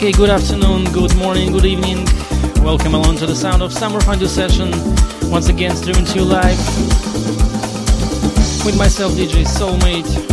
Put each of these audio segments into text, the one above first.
Okay, good afternoon, good morning, good evening. Welcome along to the sound of Summer Fondue session. Once again, streaming to you live with myself, DJ Soulmagic.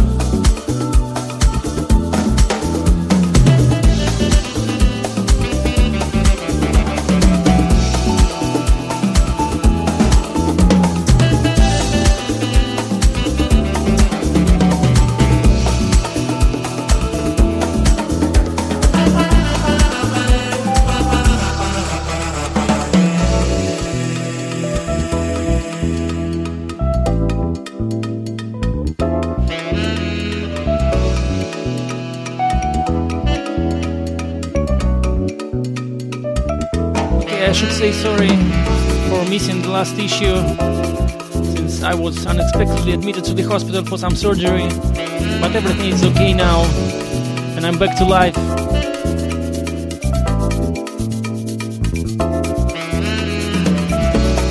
Say sorry for missing the last issue since I was unexpectedly admitted to the hospital for some surgery. But everything is okay now and I'm back to life.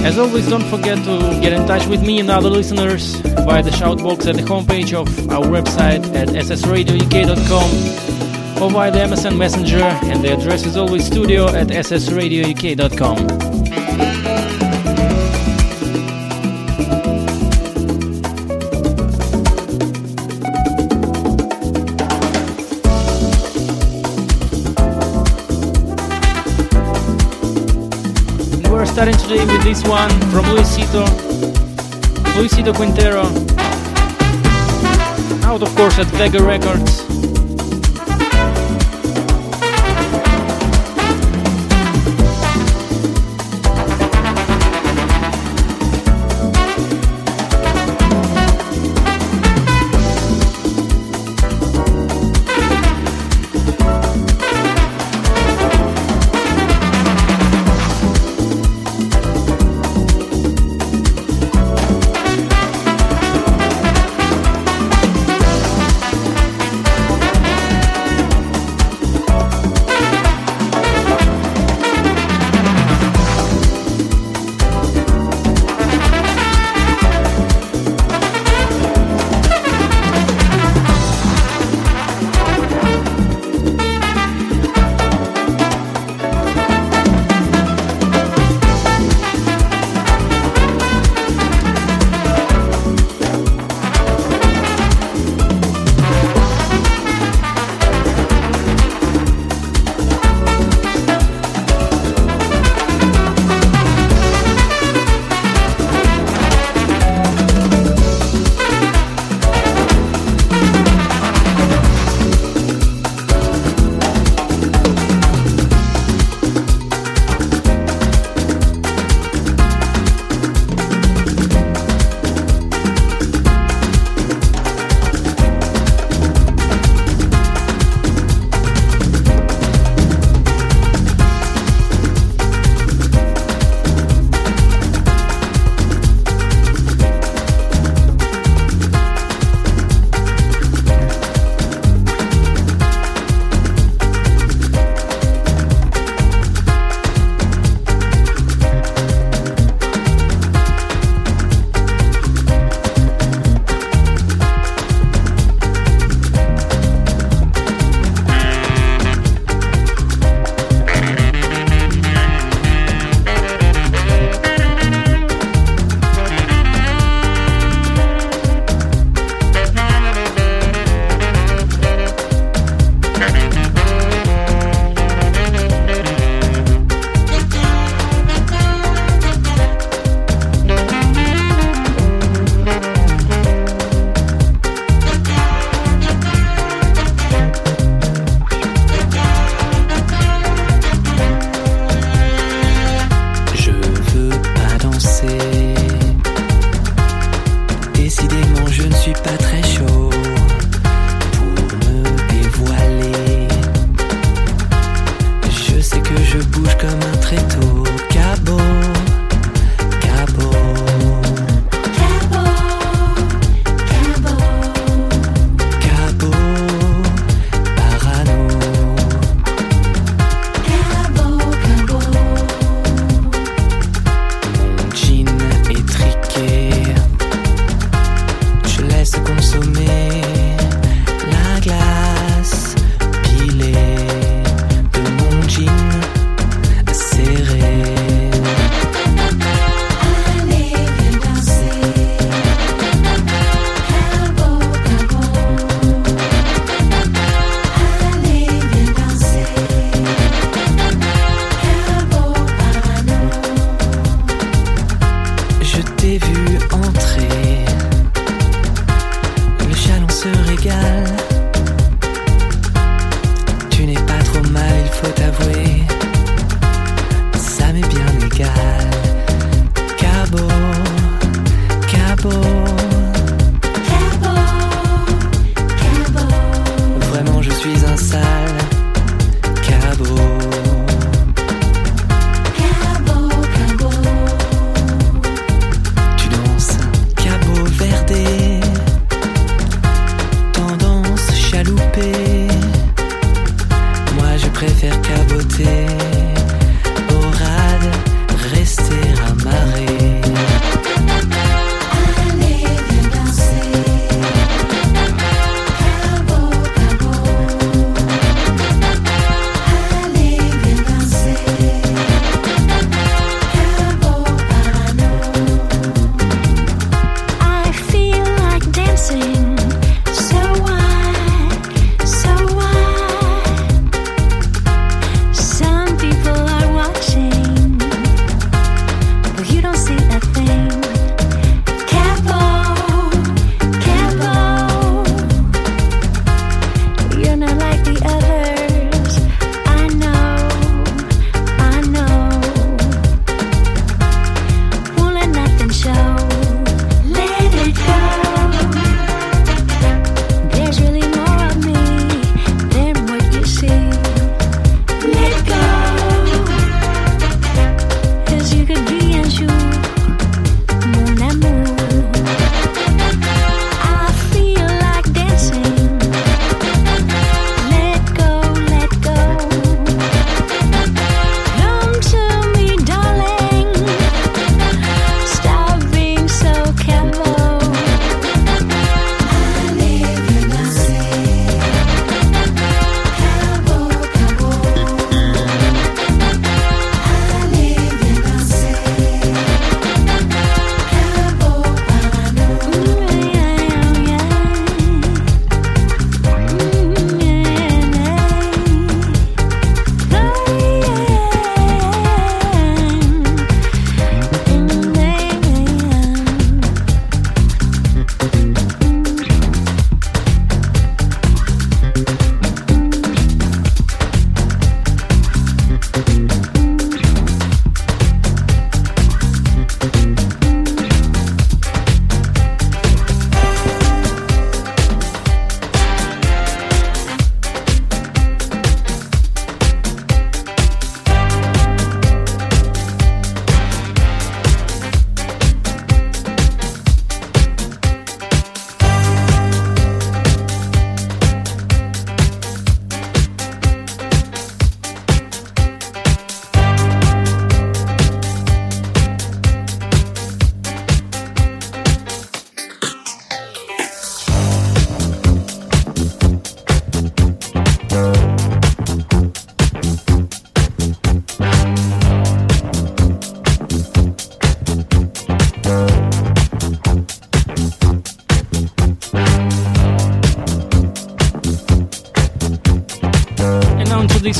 As always, don't forget to get in touch with me and other listeners via the shoutbox at the homepage of our website at ssradiouk.com or via the MSN Messenger, and the address is always studio at ssradiouk.com. Starting today with this one from Luisito, Luisito Quintero, out of course at Vega Records.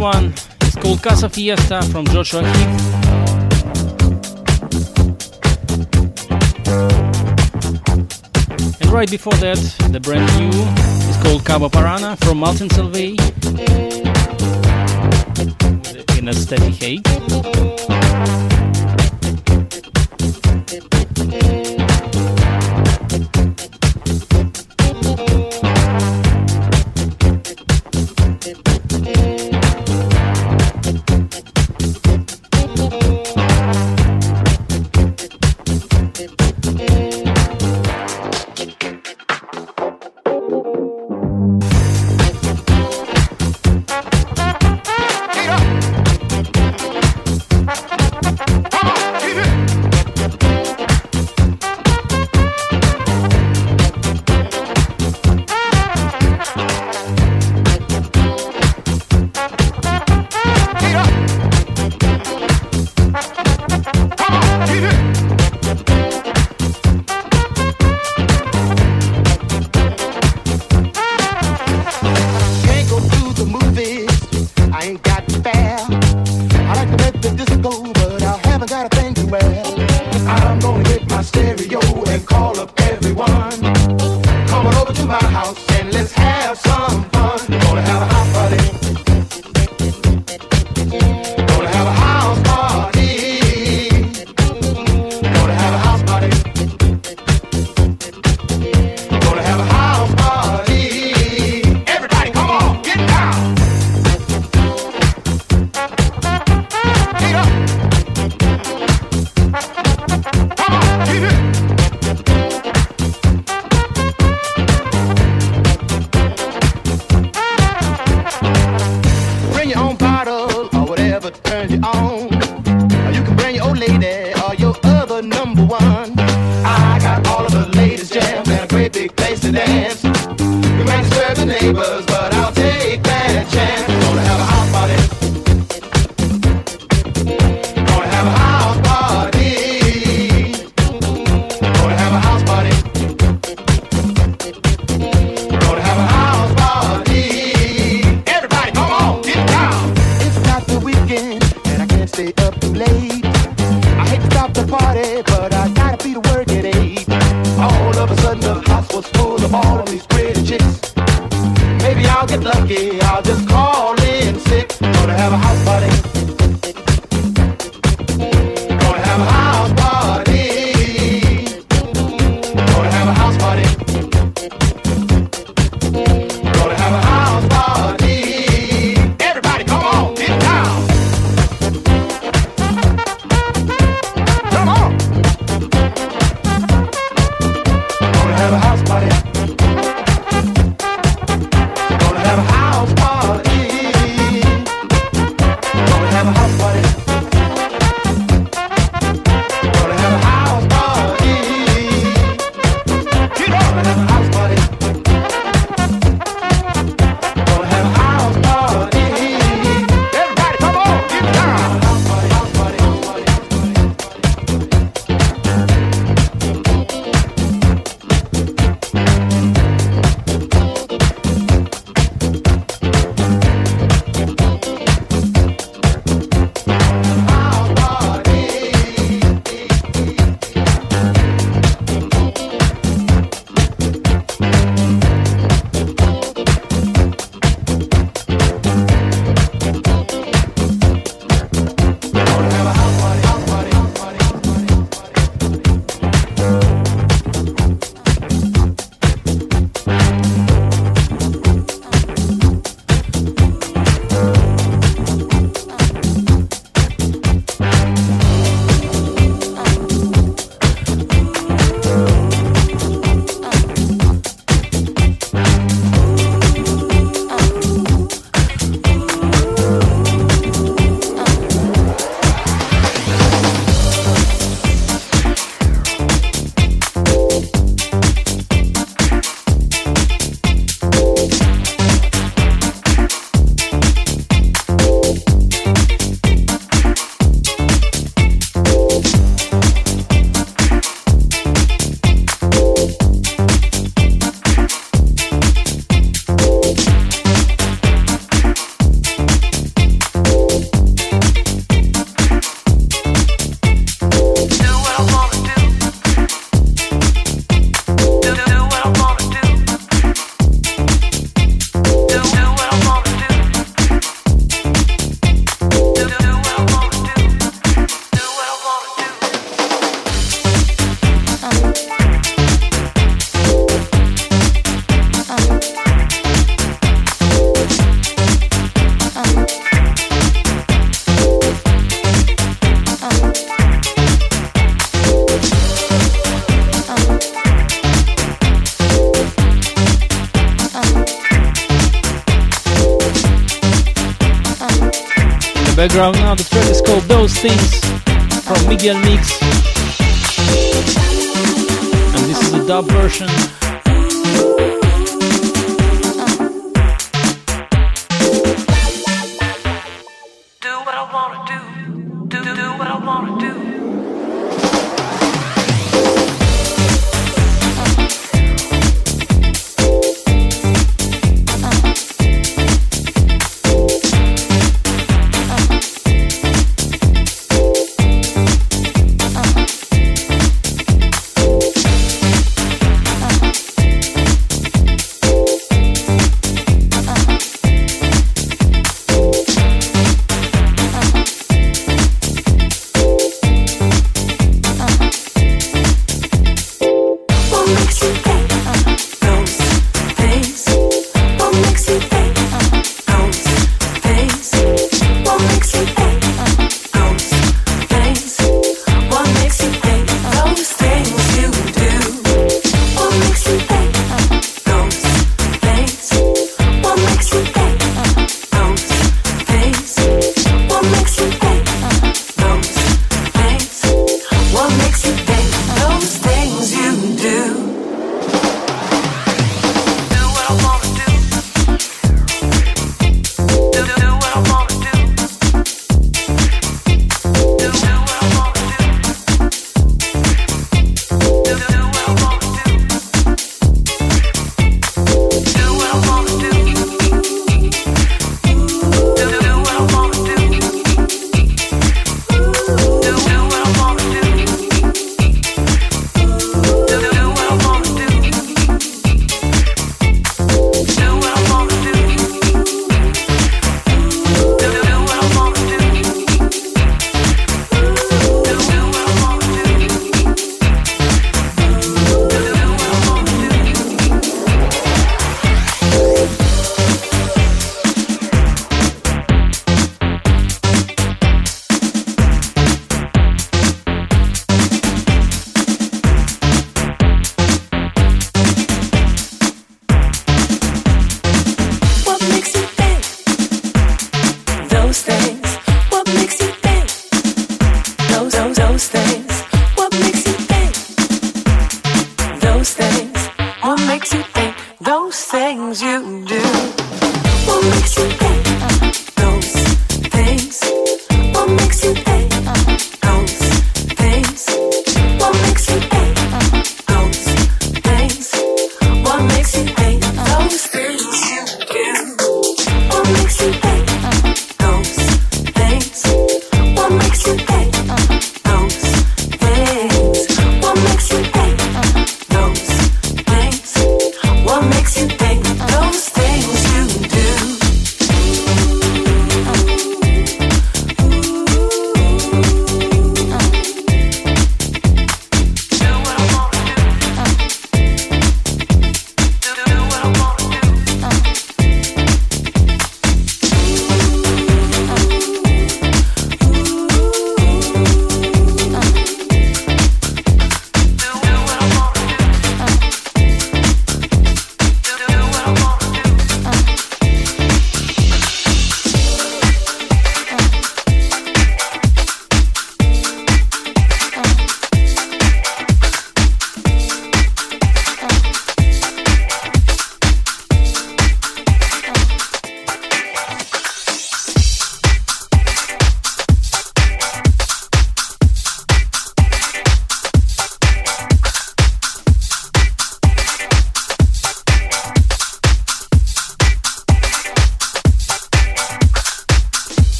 One is called Casa Fiesta from Joshua Heath. And right before that, the brand new is called Cabo Parana from Martin Solveig in a steady Hague.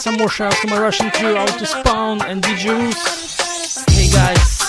Shout out to my Russian crew, out to Spawn and DJ Roos. Hey guys.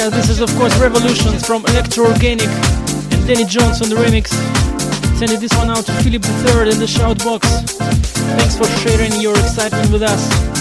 Revolutions from Electro Organic and Danny Jones on the remix. Sending this one out to Philip III in the shoutbox. Thanks for sharing your excitement with us.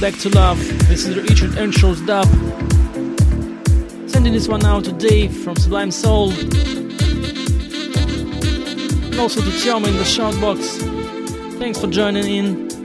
Back to Love. This is Richard Earnshaw's dub. Sending this one out to Dave from Sublime Soul. And also to Tioma in the shout box. Thanks for joining in.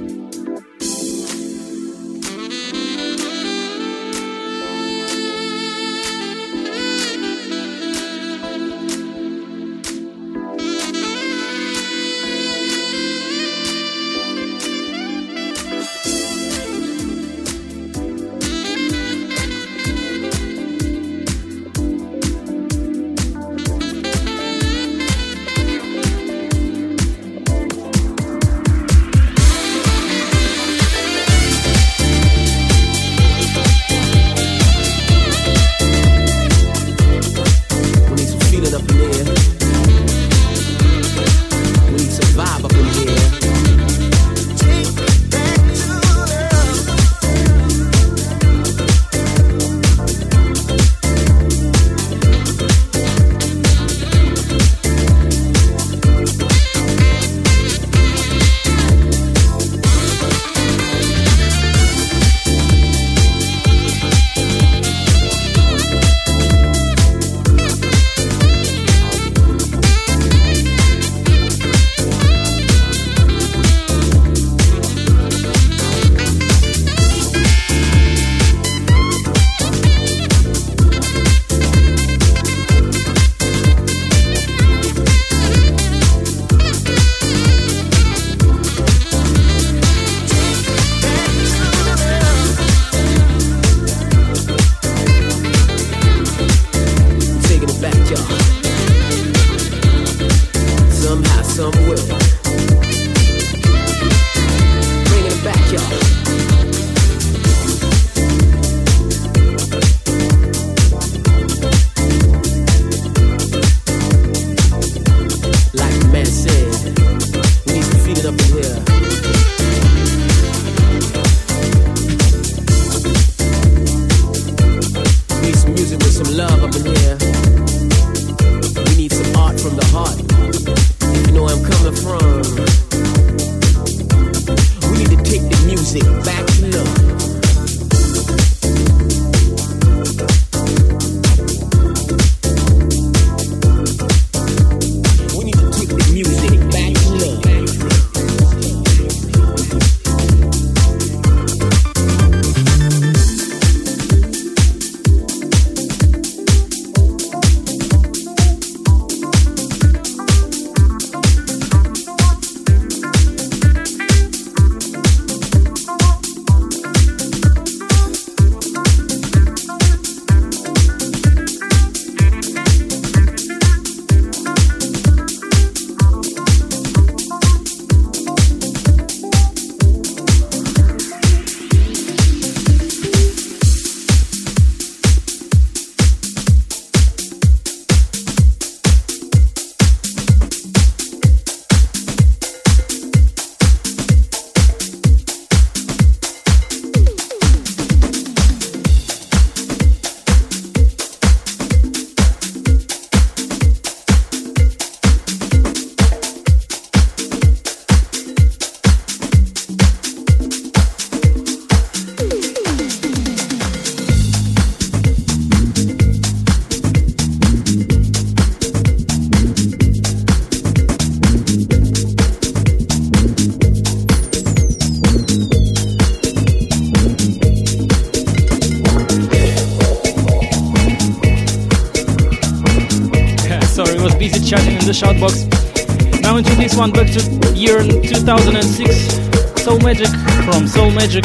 Shoutbox. Now into this one back to year 2006. Soul Magic from Soulmagic.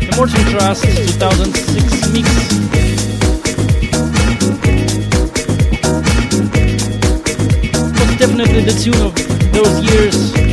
The Morton Trust 2006 mix. was definitely the tune of those years.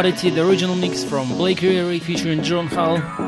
Commodity, the original mix from Blake Riery featuring John Hull.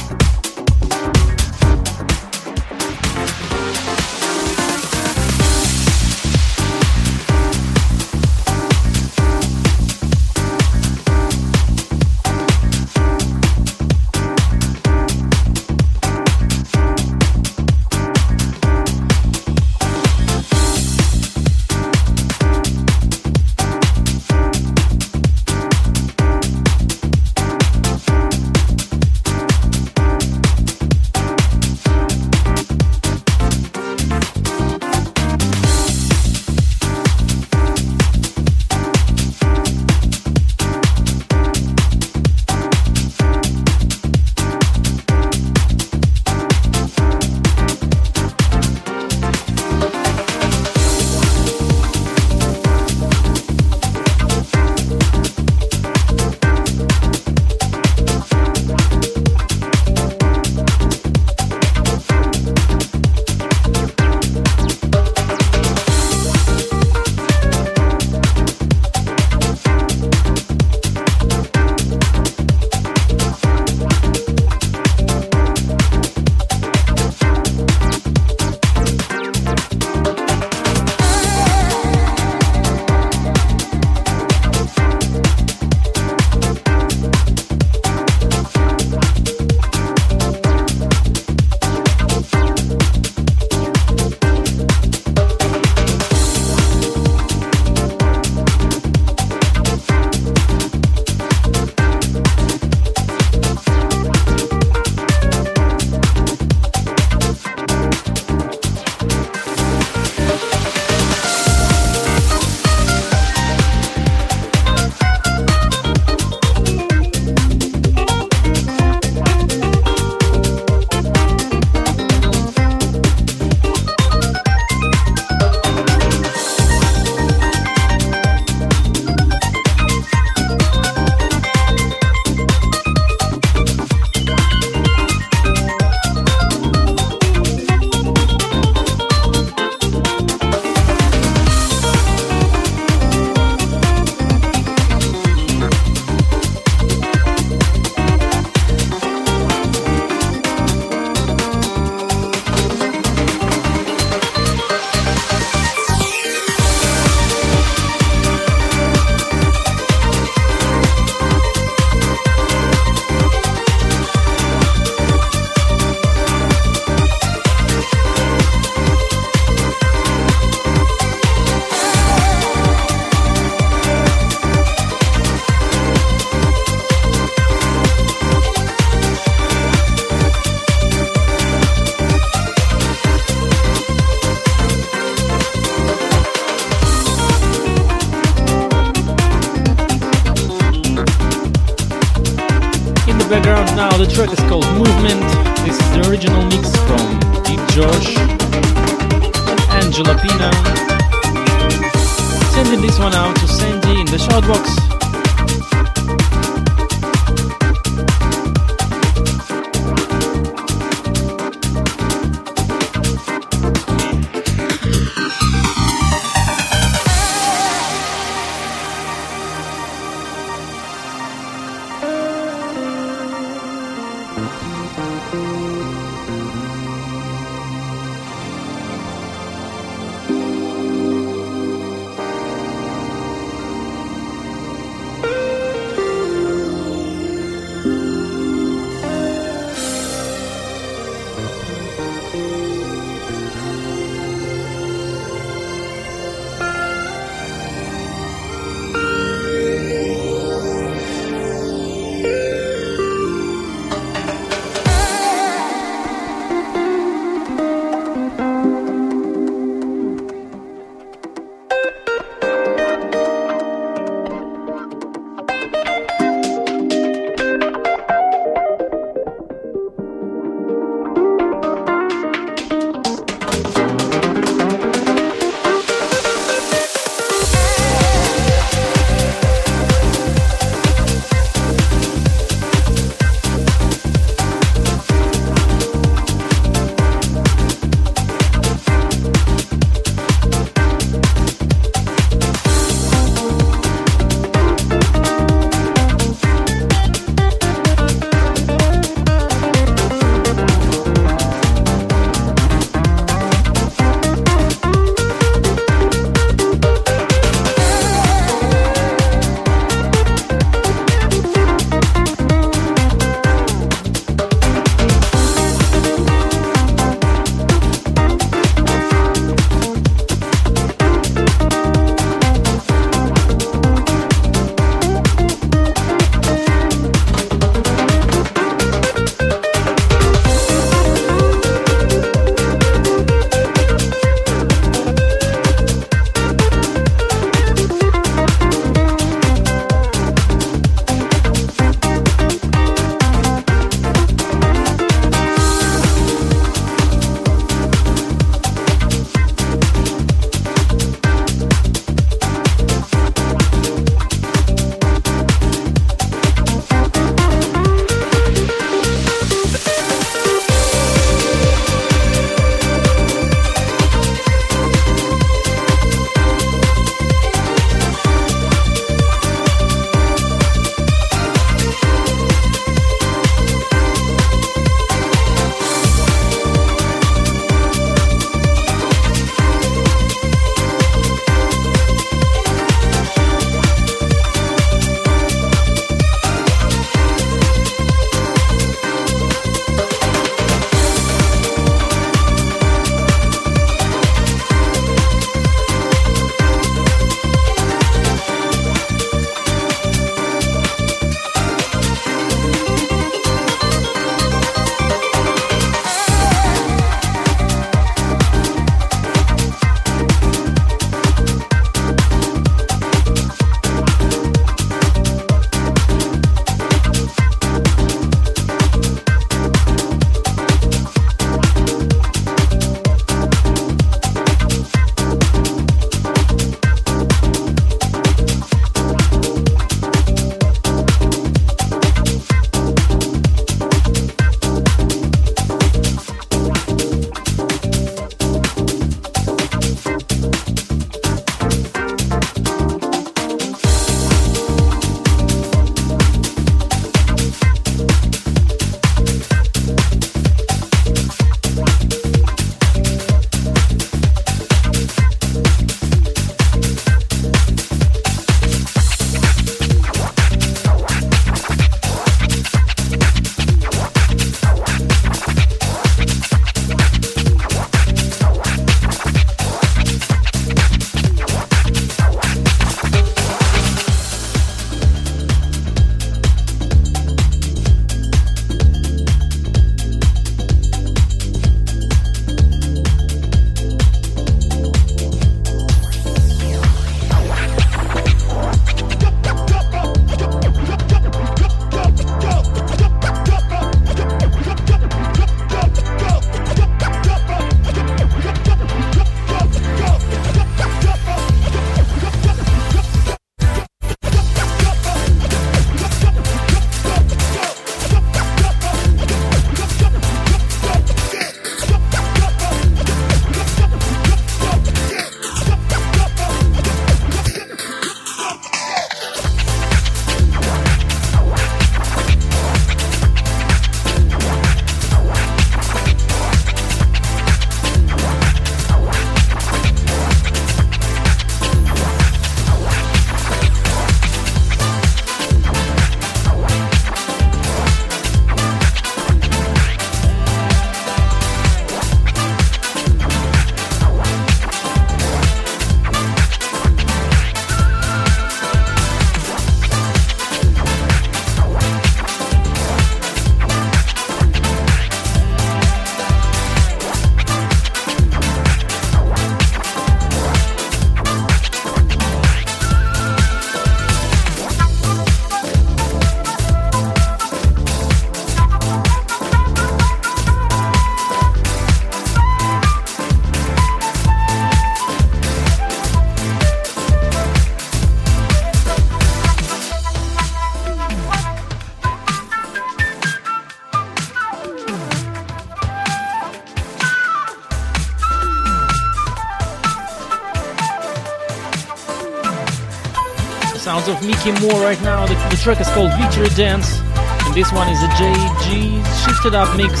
Sounds of Mickey Moore right now. The, the track is called Victory Dance, and this one is a JG shifted up mix.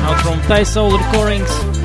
Out from Thai Soul Recordings.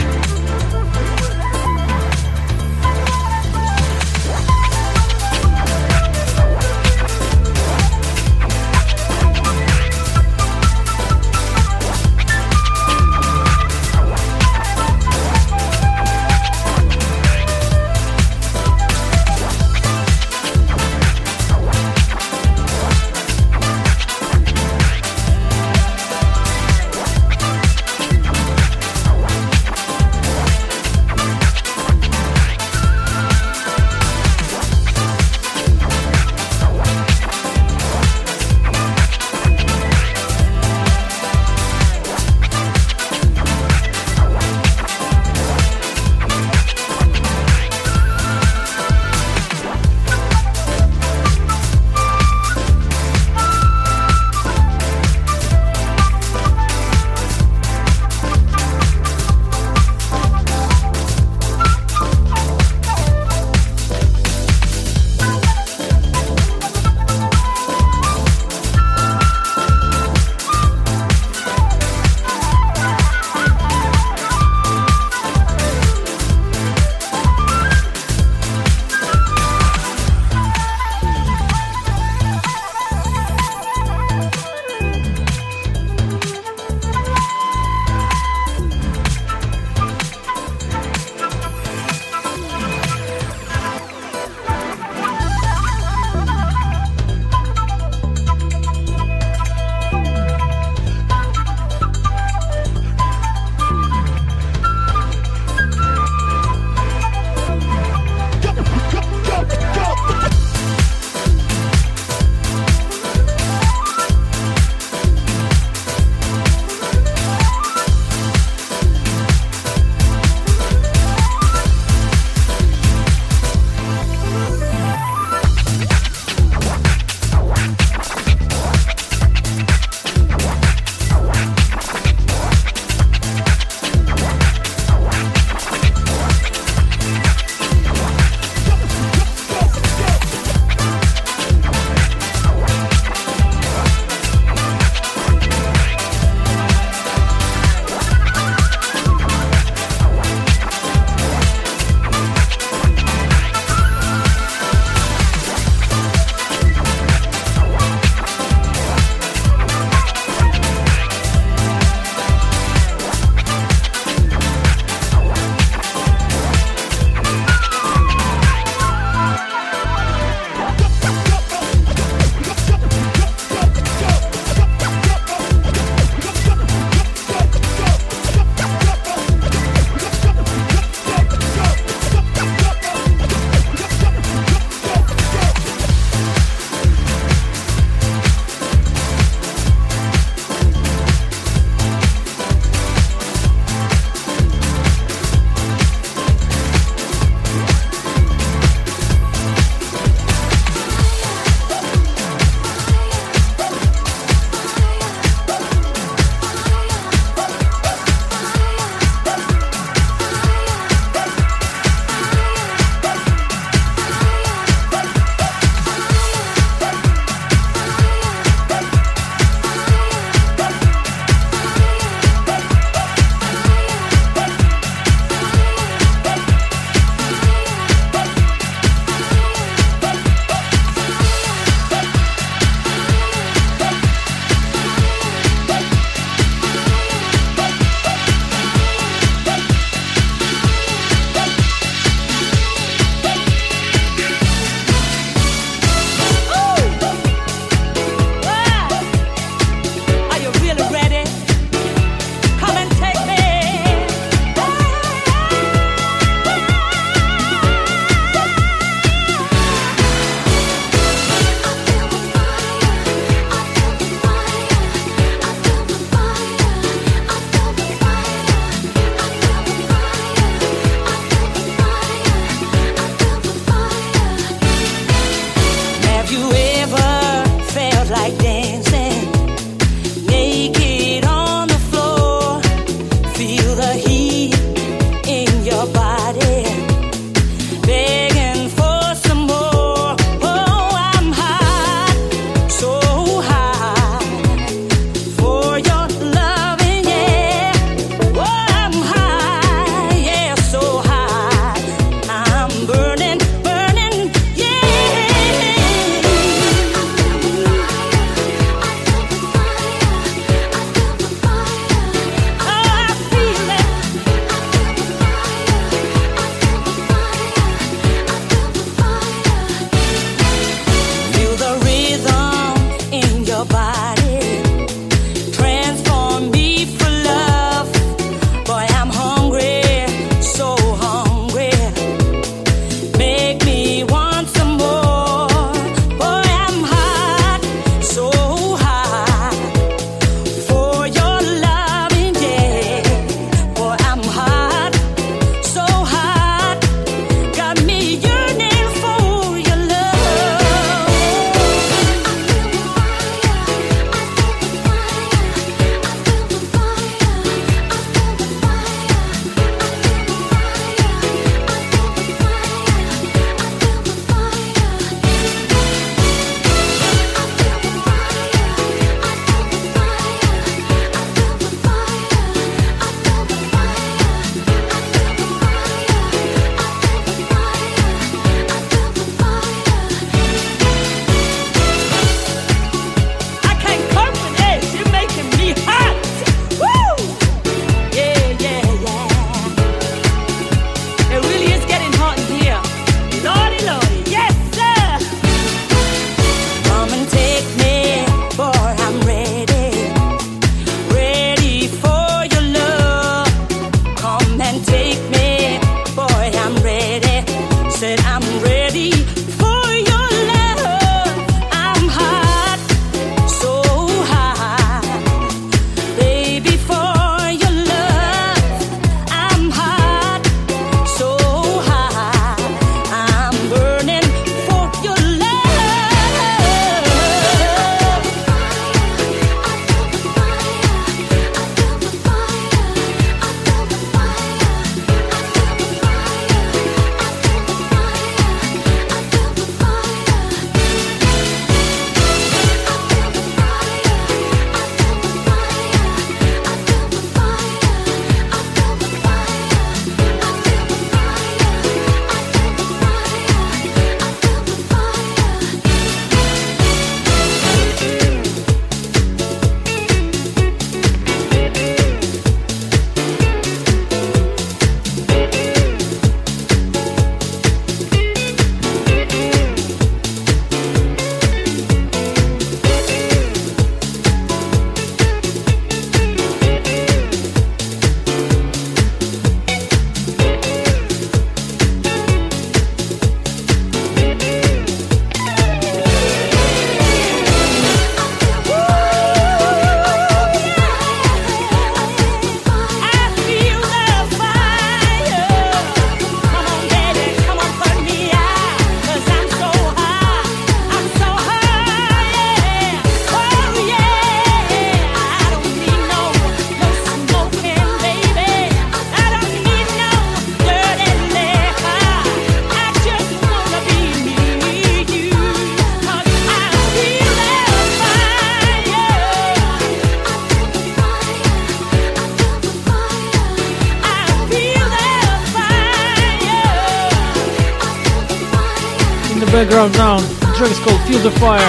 Background now. The track is called Feel the Fire.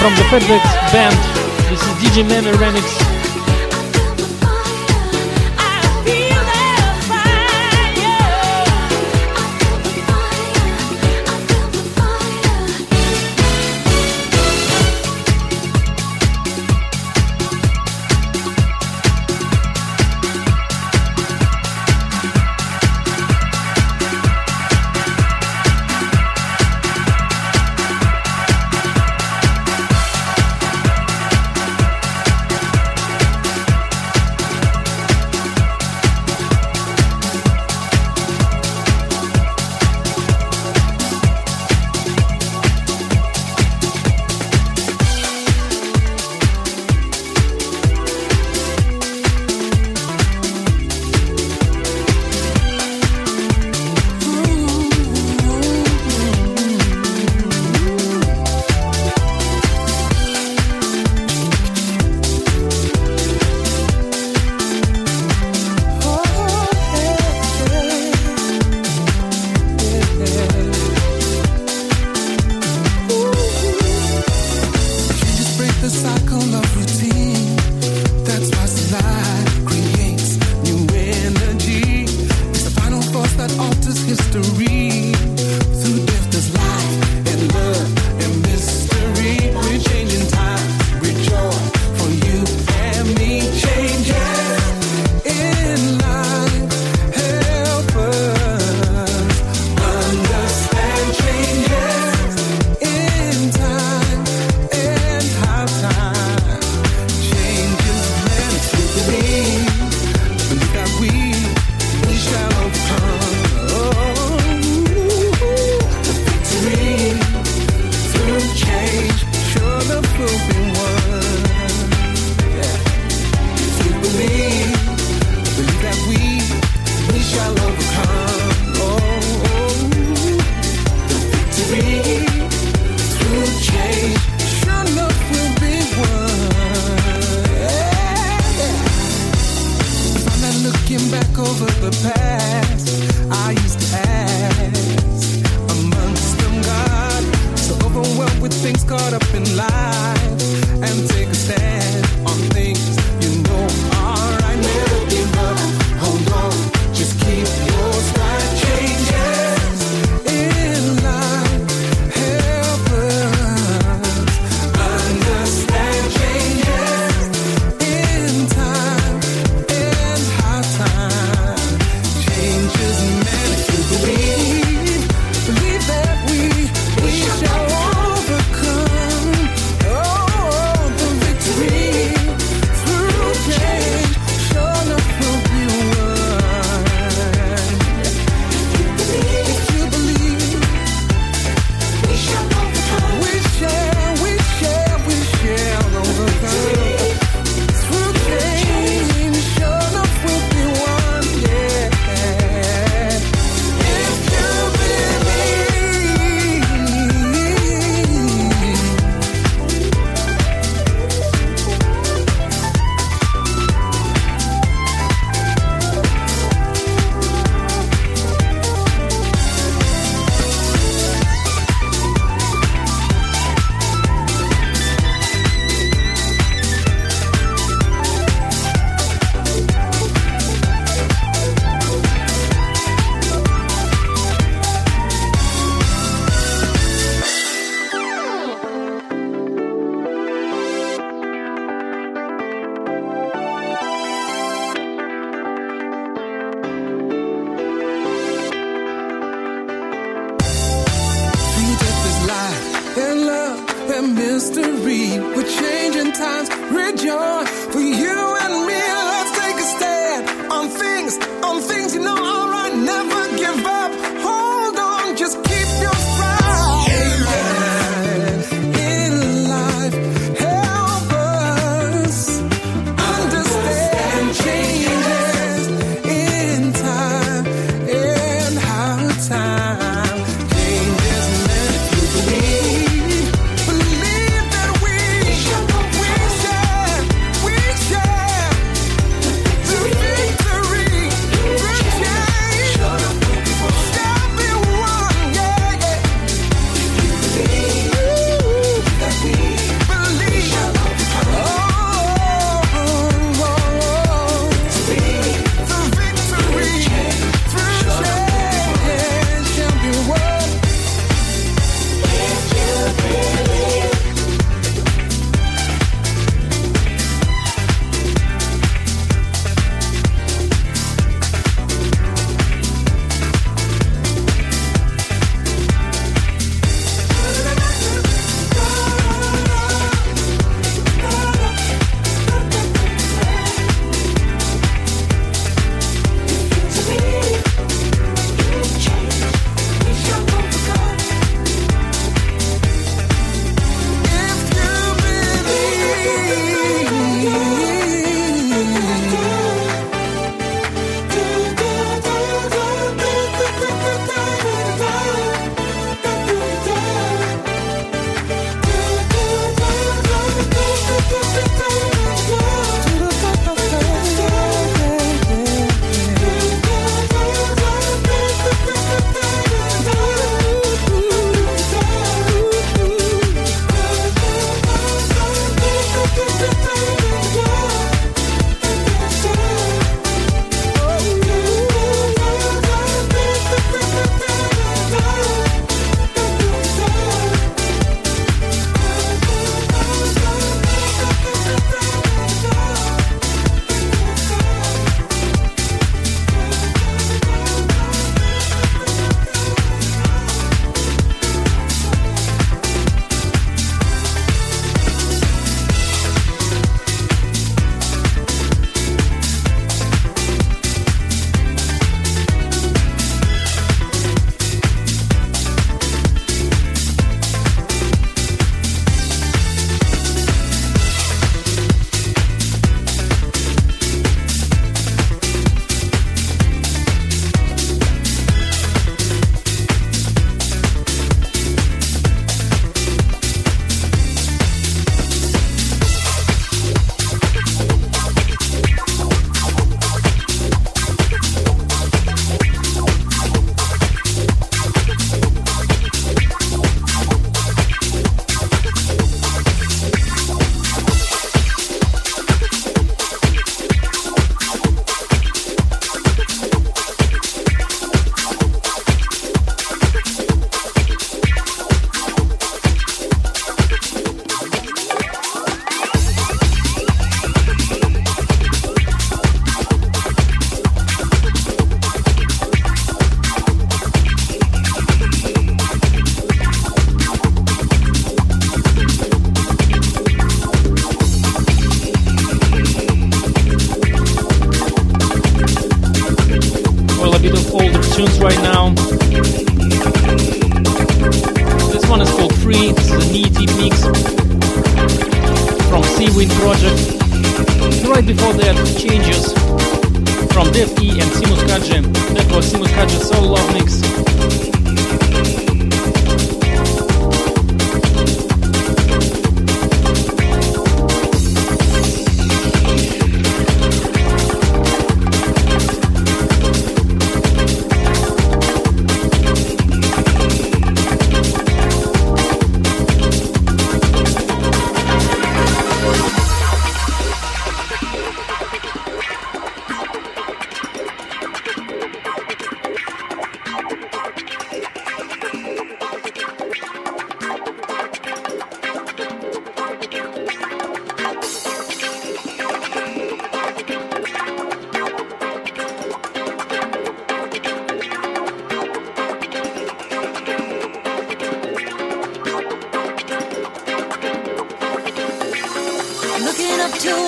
From the Fatback band. This is DJ Manor remix.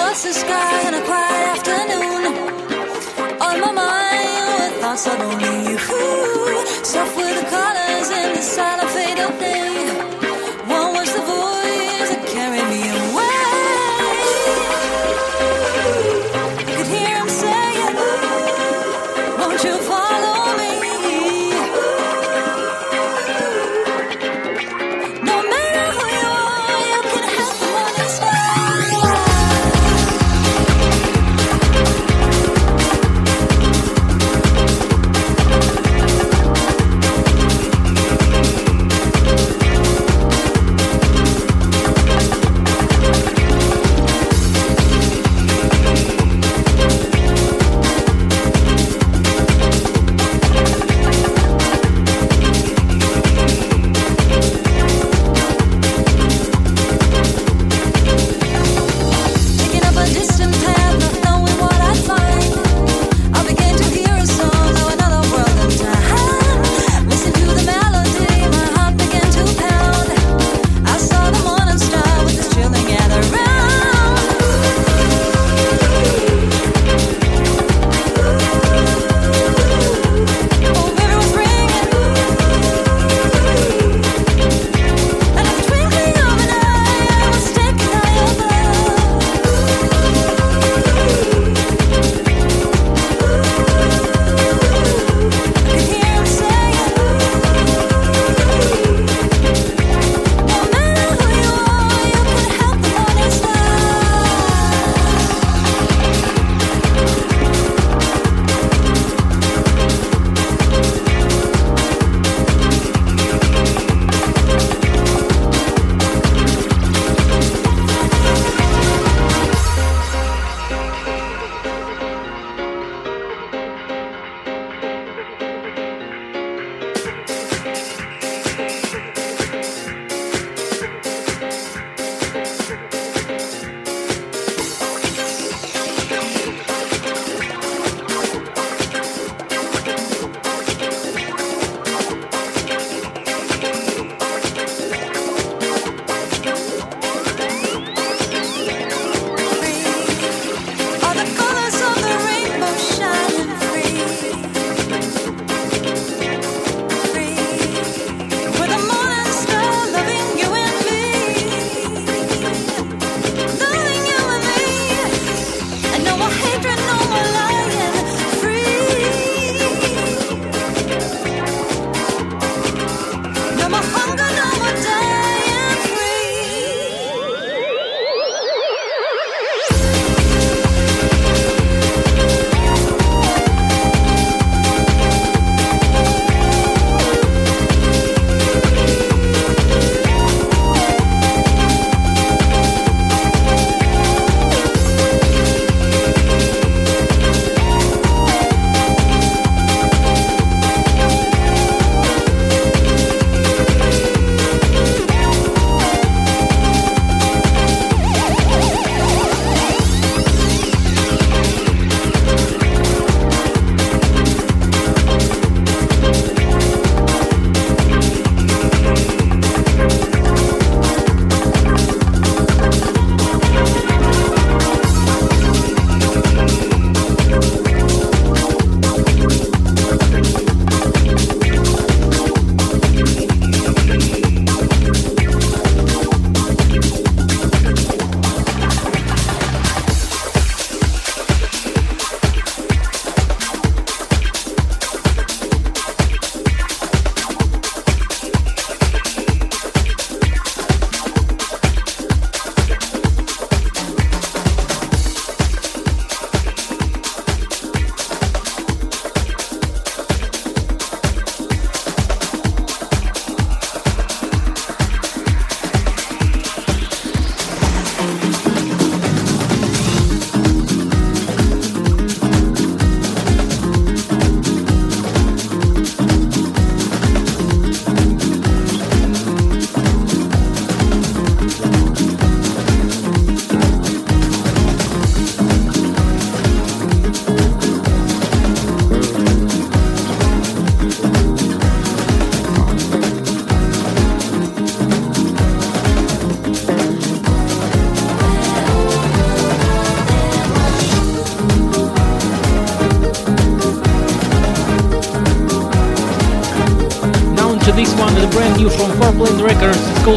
was the sky on a quiet afternoon. On my mind were thoughts of only you. Soft with the colors in the silent fade of day.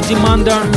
Records.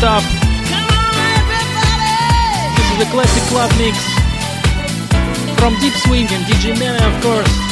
this is a classic club mix from Deep Swing and DJ Mania, of course.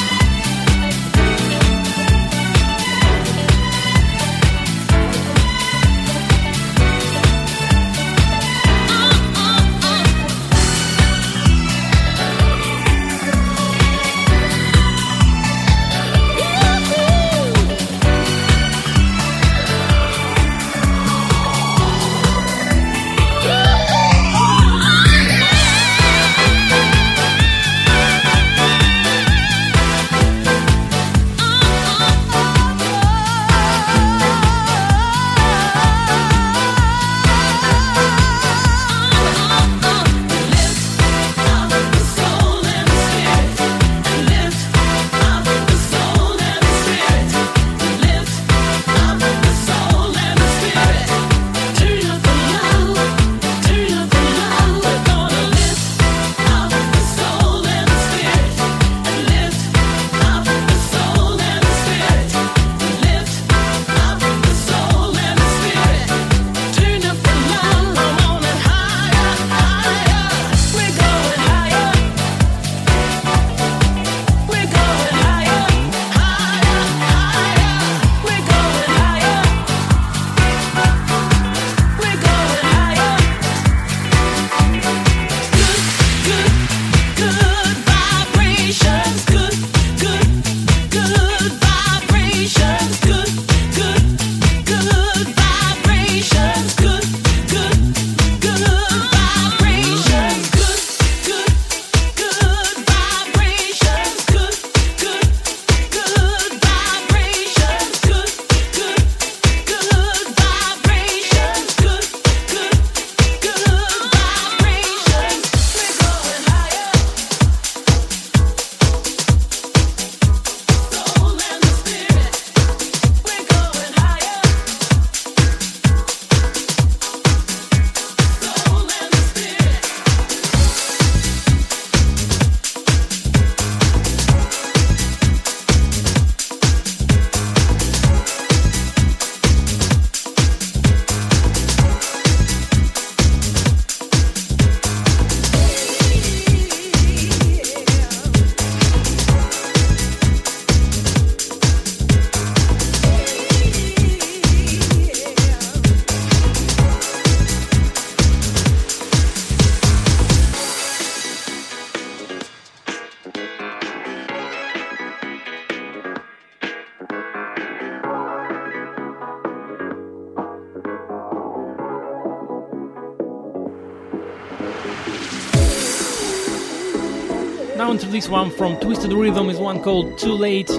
This one from Twisted Rhythm is one called Too Late.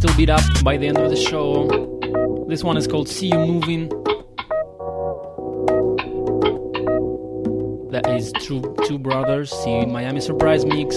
little bit up by the end of the show. This one is called See You Moving. That is Two, two Brothers, See Miami Surprise Mix.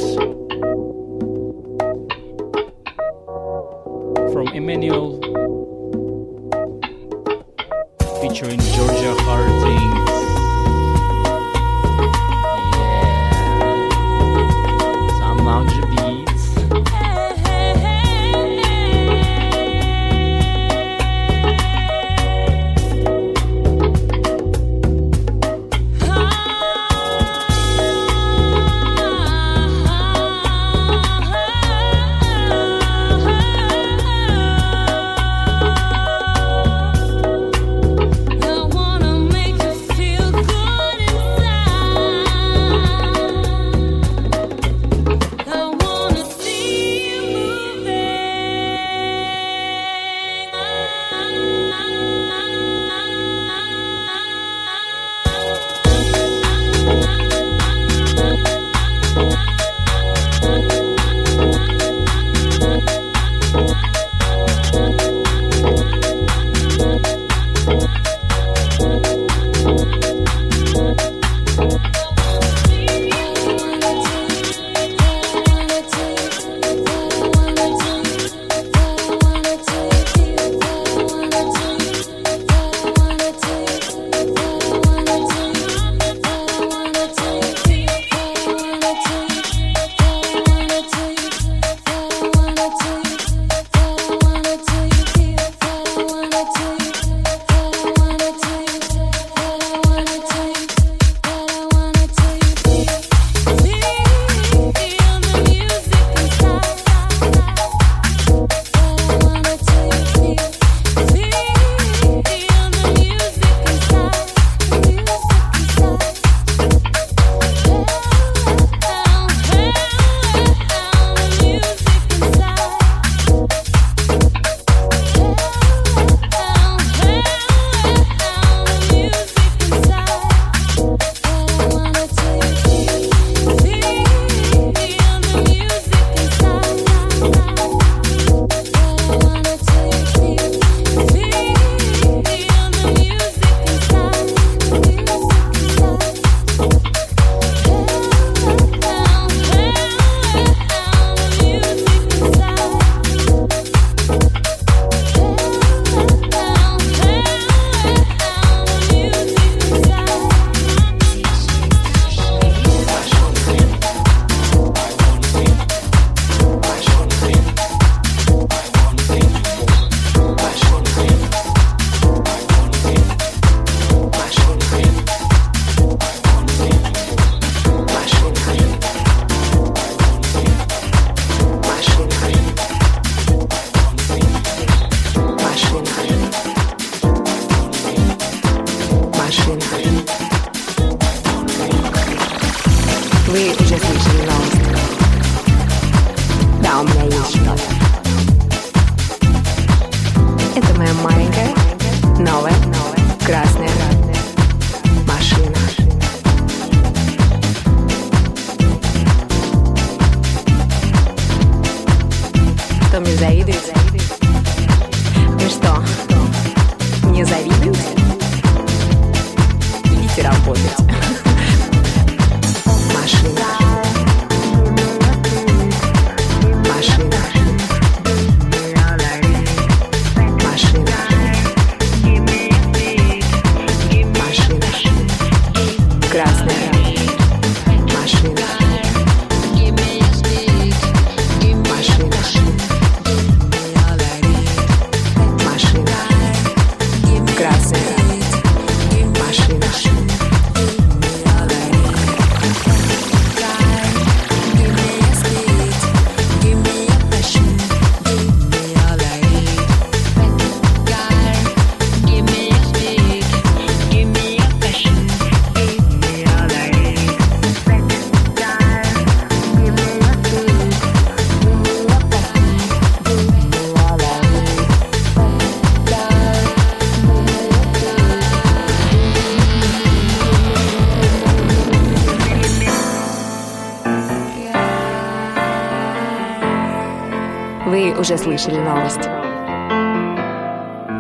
слышали новость.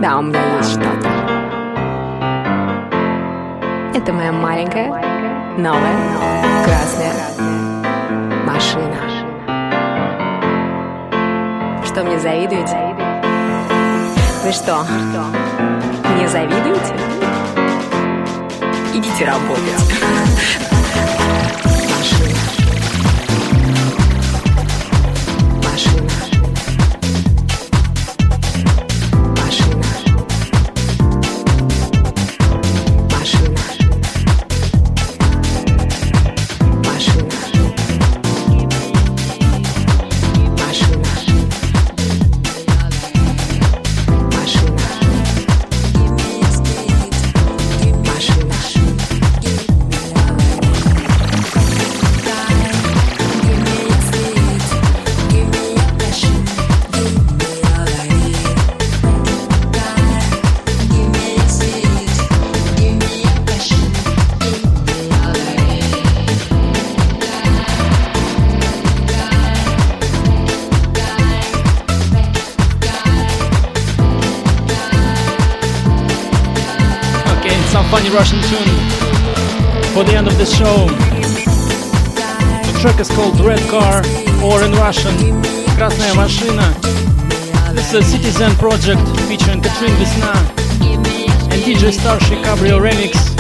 Да, у меня есть что-то. Это моя маленькая, новая, красная машина. Что, мне завидуете? Вы что, не завидуете? Идите работать. Russian Красная машина. This is a Citizen project featuring Katrin Visna and DJ Starship Cabrio remix.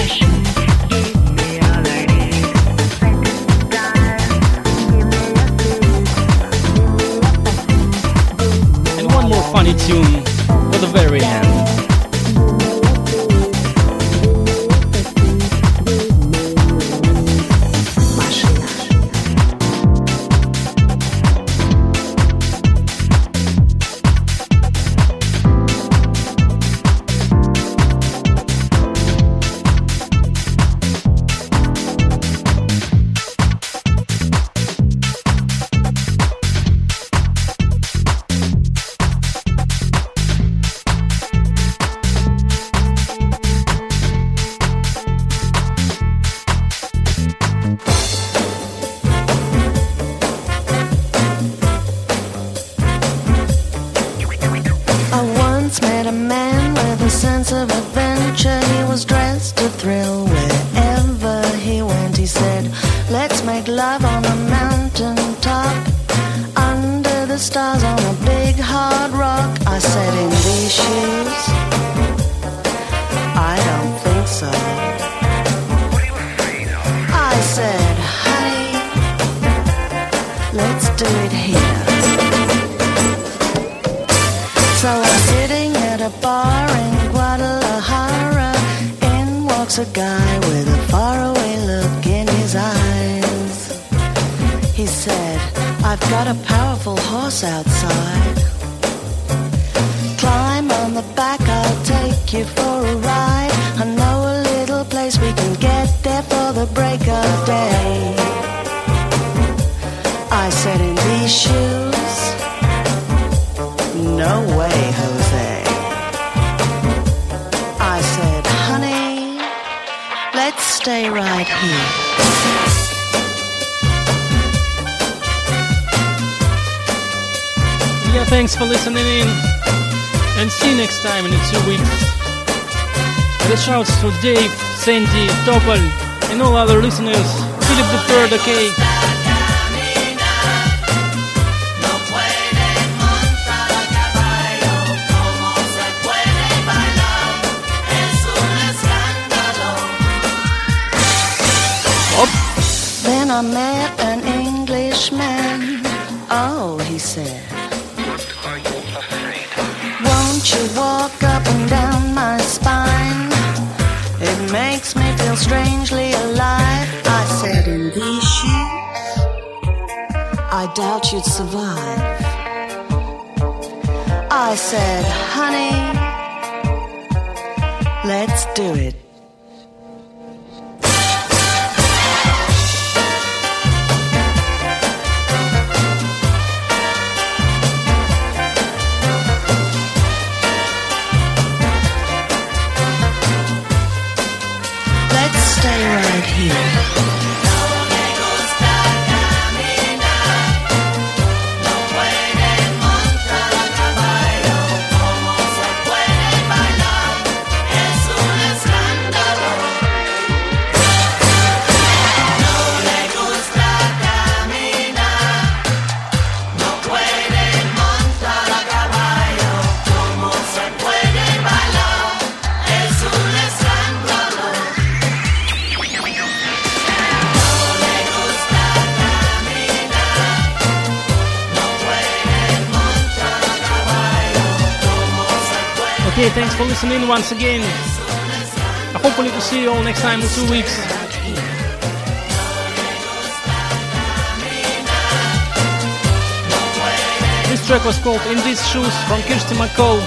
Dave, Sandy, Topal, and all other listeners. Philip the Third, okay? Then I met an Englishman. Oh, he said. What are you afraid of? Won't you walk strangely alive. I said, in these shoes, I doubt you'd survive. I said, honey, let's do it. Once again. I hopefully to see you all next time in two weeks. This track was called In These Shoes from Kirsty MacColl.